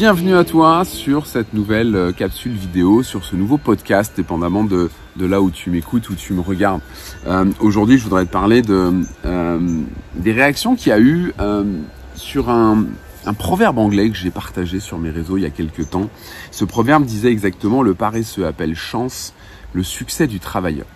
bienvenue à toi sur cette nouvelle euh, capsule vidéo, sur ce nouveau podcast, dépendamment de, là où tu m'écoutes, où tu me regardes. Euh, Aujourd'hui, je voudrais te parler euh, des réactions qu'il y a eu sur un, un proverbe anglais que j'ai partagé sur mes réseaux il y a quelques temps. Ce proverbe disait exactement le paresseux appelle chance le succès du travailleur.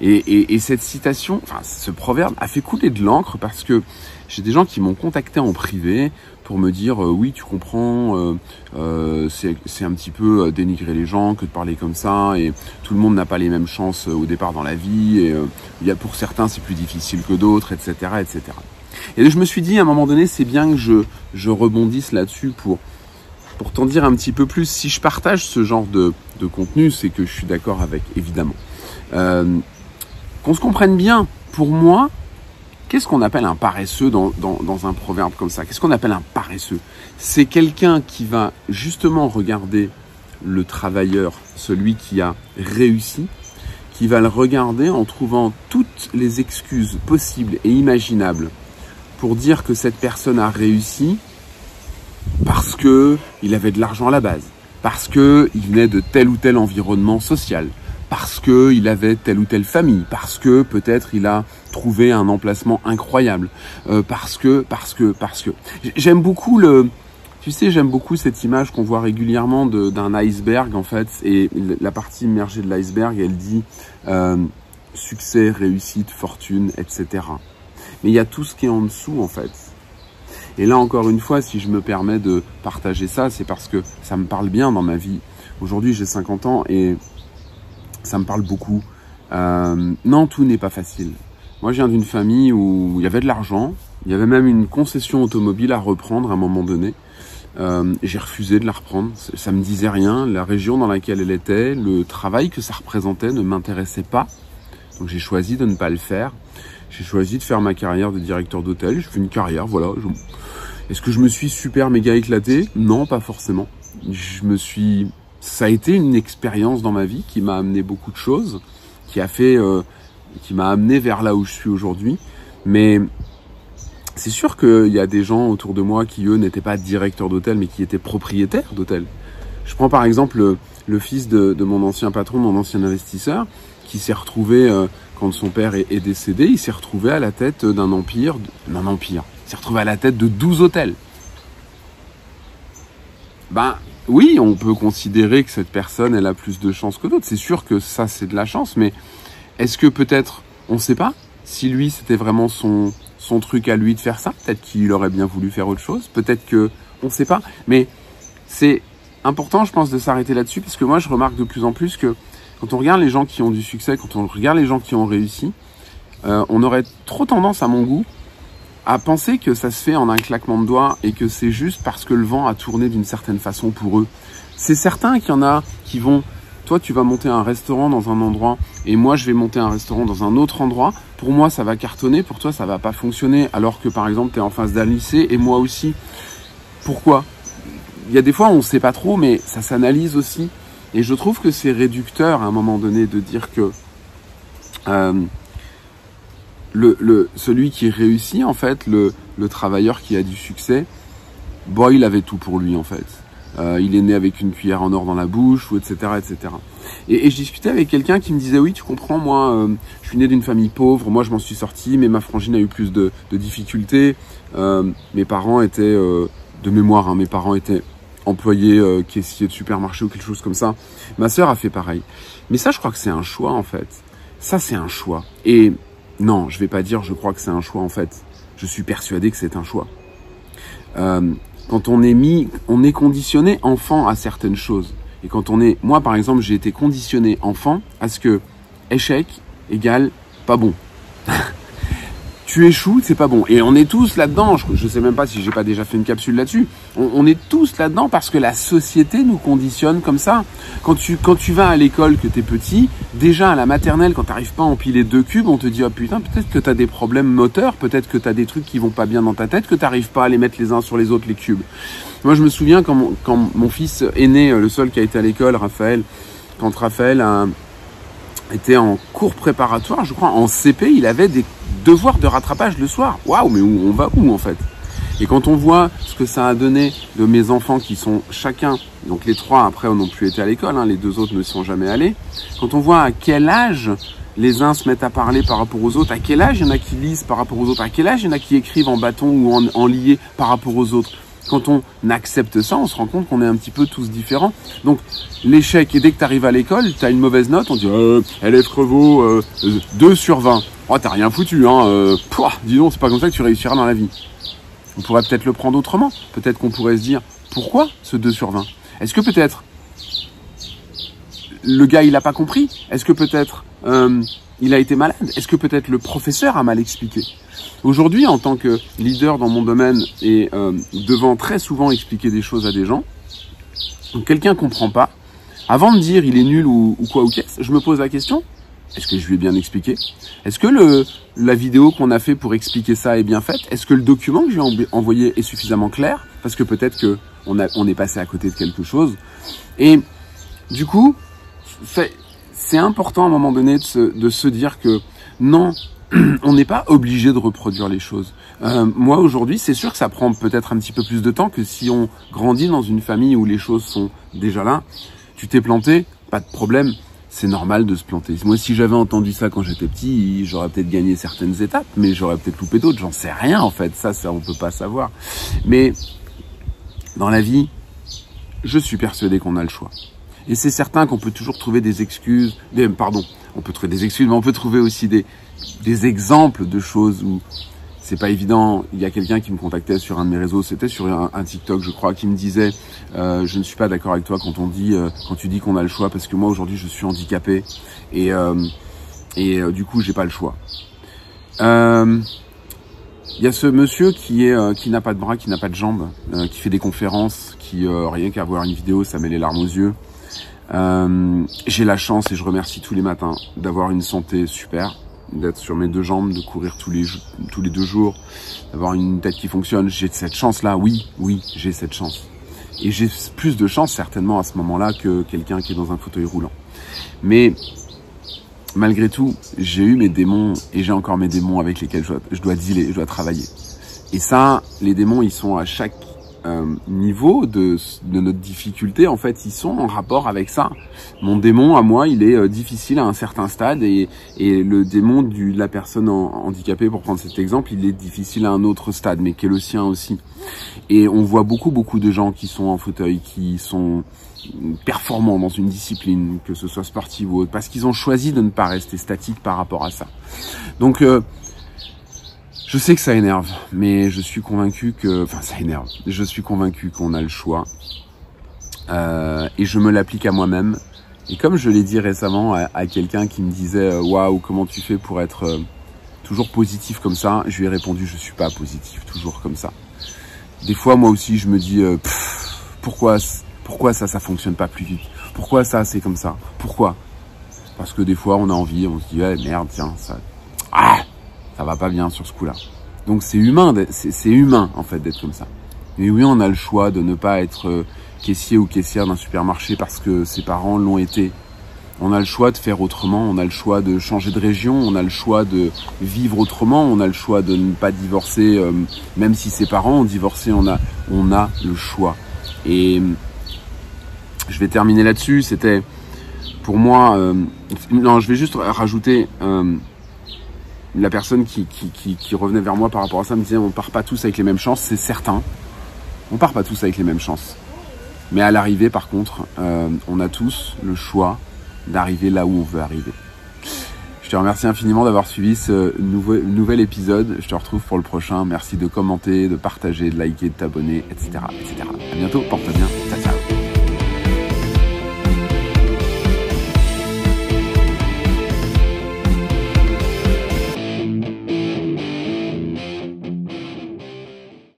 Et, et, et, cette citation, enfin ce proverbe a fait couler de l'encre parce que j'ai des gens qui m'ont contacté en privé pour me dire euh, oui tu comprends euh, euh, c'est un petit peu euh, dénigrer les gens que de parler comme ça et tout le monde n'a pas les mêmes chances euh, au départ dans la vie et il y a pour certains c'est plus difficile que d'autres etc etc et je me suis dit à un moment donné c'est bien que je, je rebondisse là-dessus pour pour t'en dire un petit peu plus. Si je partage ce genre de, de contenu c'est que je suis d'accord avec évidemment qu'on se comprenne bien, pour moi, qu'est-ce qu'on appelle un paresseux dans, un proverbe comme ça? Qu'est-ce qu'on appelle un paresseux? C'est quelqu'un qui va justement regarder le travailleur, celui qui a réussi, qui va le regarder en trouvant toutes les excuses possibles et imaginables pour dire que cette personne a réussi parce que il avait de l'argent à la base, parce que il venait de tel ou tel environnement social, parce que il avait telle ou telle famille, parce que peut-être il a trouvé un emplacement incroyable, euh, parce que, parce que, parce que. J'aime beaucoup le, tu sais, j'aime beaucoup cette image qu'on voit régulièrement d'un iceberg en fait, et la partie immergée de l'iceberg, elle dit euh, succès, réussite, fortune, etc. Mais il y a tout ce qui est en dessous en fait. Et là encore une fois, si je me permets de partager ça, c'est parce que ça me parle bien dans ma vie. Aujourd'hui, j'ai 50 ans et ça me parle beaucoup. Euh, non, tout n'est pas facile. Moi, je viens d'une famille où il y avait de l'argent, il y avait même une concession automobile à reprendre à un moment donné. Euh, j'ai refusé de la reprendre, ça me disait rien. La région dans laquelle elle était, le travail que ça représentait ne m'intéressait pas. Donc j'ai choisi de ne pas le faire. J'ai choisi de faire ma carrière de directeur d'hôtel. Je fais une carrière, voilà. Est-ce que je me suis super méga éclaté? Non, pas forcément. Je me suis ça a été une expérience dans ma vie qui m'a amené beaucoup de choses, qui a fait, euh, qui m'a amené vers là où je suis aujourd'hui. Mais c'est sûr qu'il y a des gens autour de moi qui eux n'étaient pas directeurs d'hôtel, mais qui étaient propriétaires d'hôtel. Je prends par exemple le, le fils de, de, mon ancien patron, mon ancien investisseur, qui s'est retrouvé euh, quand son père est, est décédé, il s'est retrouvé à la tête d'un empire, d'un empire. Il s'est retrouvé à la tête de 12 hôtels. Ben, oui, on peut considérer que cette personne, elle a plus de chance que d'autres. C'est sûr que ça, c'est de la chance, mais est-ce que peut-être, on ne sait pas, si lui, c'était vraiment son, son truc à lui de faire ça, peut-être qu'il aurait bien voulu faire autre chose, peut-être que, on ne sait pas, mais c'est important, je pense, de s'arrêter là-dessus, parce que moi, je remarque de plus en plus que quand on regarde les gens qui ont du succès, quand on regarde les gens qui ont réussi, euh, on aurait trop tendance, à mon goût, à penser que ça se fait en un claquement de doigts et que c'est juste parce que le vent a tourné d'une certaine façon pour eux. C'est certain qu'il y en a qui vont, toi tu vas monter un restaurant dans un endroit et moi je vais monter un restaurant dans un autre endroit. Pour moi ça va cartonner, pour toi ça va pas fonctionner alors que par exemple tu es en face d'un lycée et moi aussi. Pourquoi? Il y a des fois on ne sait pas trop mais ça s'analyse aussi et je trouve que c'est réducteur à un moment donné de dire que euh, le, le, celui qui réussit, en fait, le, le travailleur qui a du succès, bon, il avait tout pour lui, en fait. Euh, il est né avec une cuillère en or dans la bouche, ou etc., etc. Et, et je discutais avec quelqu'un qui me disait, oui, tu comprends, moi, euh, je suis né d'une famille pauvre, moi, je m'en suis sorti, mais ma frangine a eu plus de, de difficultés. Euh, mes parents étaient, euh, de mémoire, hein, mes parents étaient employés euh, caissiers de supermarché ou quelque chose comme ça. Ma sœur a fait pareil. Mais ça, je crois que c'est un choix, en fait. Ça, c'est un choix. Et non, je vais pas dire je crois que c'est un choix en fait. Je suis persuadé que c'est un choix. Euh, quand on est mis, on est conditionné enfant à certaines choses. Et quand on est, moi par exemple, j'ai été conditionné enfant à ce que échec égale pas bon. tu échoues, c'est pas bon. Et on est tous là-dedans. Je, je sais même pas si j'ai pas déjà fait une capsule là-dessus. On, est tous là-dedans parce que la société nous conditionne comme ça. Quand tu, quand tu vas à l'école, que t'es petit, déjà à la maternelle, quand t'arrives pas à empiler deux cubes, on te dit, oh putain, peut-être que t'as des problèmes moteurs, peut-être que t'as des trucs qui vont pas bien dans ta tête, que t'arrives pas à les mettre les uns sur les autres, les cubes. Moi, je me souviens quand mon, quand mon fils est né, le seul qui a été à l'école, Raphaël, quand Raphaël était en cours préparatoire, je crois, en CP, il avait des devoirs de rattrapage le soir. Waouh, mais où, on va où en fait? Et quand on voit ce que ça a donné de mes enfants qui sont chacun, donc les trois après n'ont plus été à l'école, hein, les deux autres ne sont jamais allés, quand on voit à quel âge les uns se mettent à parler par rapport aux autres, à quel âge il y en a qui lisent par rapport aux autres, à quel âge il y en a qui écrivent en bâton ou en, en lié par rapport aux autres. Quand on accepte ça, on se rend compte qu'on est un petit peu tous différents. Donc l'échec, et dès que tu arrives à l'école, tu as une mauvaise note, on dit euh, élève Crevaux, euh, 2 sur 20. Oh, t'as rien foutu, hein. Euh, pouah, dis donc, c'est pas comme ça que tu réussiras dans la vie. On pourrait peut-être le prendre autrement. Peut-être qu'on pourrait se dire, pourquoi ce 2 sur 20 Est-ce que peut-être le gars, il a pas compris? Est-ce que peut-être euh, il a été malade? Est-ce que peut-être le professeur a mal expliqué? Aujourd'hui, en tant que leader dans mon domaine et euh, devant très souvent expliquer des choses à des gens, quelqu'un comprend pas, avant de dire il est nul ou quoi ou qu'est-ce, je me pose la question est-ce que je lui ai bien expliqué? Est-ce que le, la vidéo qu'on a fait pour expliquer ça est bien faite? Est-ce que le document que je lui ai envoyé est suffisamment clair? Parce que peut-être que on, a, on est passé à côté de quelque chose. Et du coup, c'est important à un moment donné de se, de se dire que non, on n'est pas obligé de reproduire les choses. Euh, moi aujourd'hui, c'est sûr que ça prend peut-être un petit peu plus de temps que si on grandit dans une famille où les choses sont déjà là. Tu t'es planté, pas de problème c'est normal de se planter. Moi, si j'avais entendu ça quand j'étais petit, j'aurais peut-être gagné certaines étapes, mais j'aurais peut-être loupé d'autres. J'en sais rien, en fait. Ça, ça, on peut pas savoir. Mais dans la vie, je suis persuadé qu'on a le choix. Et c'est certain qu'on peut toujours trouver des excuses, des, pardon, on peut trouver des excuses, mais on peut trouver aussi des, des exemples de choses où c'est pas évident. Il y a quelqu'un qui me contactait sur un de mes réseaux, c'était sur un, TikTok, je crois, qui me disait euh, je ne suis pas d'accord avec toi quand on dit euh, quand tu dis qu'on a le choix parce que moi aujourd'hui je suis handicapé et euh, et du coup j'ai pas le choix. Il y a ce monsieur qui est qui n'a pas de bras, qui n'a pas de jambes, qui fait des conférences, qui rien qu'à voir une vidéo, ça met les larmes aux yeux. j'ai la chance et je remercie tous les matins d'avoir une santé super, d'être sur mes deux jambes, de courir tous les, tous les deux jours, d'avoir une tête qui fonctionne. J'ai cette chance-là, oui, oui, j'ai cette chance. Et j'ai plus de chance certainement à ce moment-là que quelqu'un qui est dans un fauteuil roulant. Mais malgré tout, j'ai eu mes démons et j'ai encore mes démons avec lesquels je dois, je dois dealer, je dois travailler. Et ça, les démons, ils sont à chaque euh, niveau de, de, notre difficulté, en fait, ils sont en rapport avec ça. Mon démon, à moi, il est euh, difficile à un certain stade et, et le démon du, de la personne handicapée, pour prendre cet exemple, il est difficile à un autre stade, mais qui est le sien aussi. Et on voit beaucoup, beaucoup de gens qui sont en fauteuil, qui sont performants dans une discipline, que ce soit sportive ou autre, parce qu'ils ont choisi de ne pas rester statiques par rapport à ça. Donc, euh, je sais que ça énerve, mais je suis convaincu que, enfin, ça énerve. Je suis convaincu qu'on a le choix, euh, et je me l'applique à moi-même. Et comme je l'ai dit récemment à, quelqu'un qui me disait, euh, waouh, comment tu fais pour être euh, toujours positif comme ça, je lui ai répondu, je suis pas positif, toujours comme ça. Des fois, moi aussi, je me dis, euh, pourquoi, pourquoi ça, ça fonctionne pas plus vite? Pourquoi ça, c'est comme ça? Pourquoi? Parce que des fois, on a envie, on se dit, ouais, merde, tiens, ça, ça va pas bien sur ce coup-là. Donc c'est humain, c'est humain en fait d'être comme ça. Mais oui, on a le choix de ne pas être euh, caissier ou caissière d'un supermarché parce que ses parents l'ont été. On a le choix de faire autrement, on a le choix de changer de région, on a le choix de vivre autrement, on a le choix de ne pas divorcer, euh, même si ses parents ont divorcé, on a, on a le choix. Et je vais terminer là-dessus. C'était pour moi, euh, non, je vais juste rajouter la personne qui, revenait vers moi par rapport à ça me disait on part pas tous avec les mêmes chances, c'est certain. On part pas tous avec les mêmes chances. Mais à l'arrivée, par contre, euh, on a tous le choix d'arriver là où on veut arriver. Je te remercie infiniment d'avoir suivi ce nouvel épisode. Je te retrouve pour le prochain. Merci de commenter, de partager, de liker, de t'abonner, etc., etc. À bientôt. Porte bien. Ciao, ciao.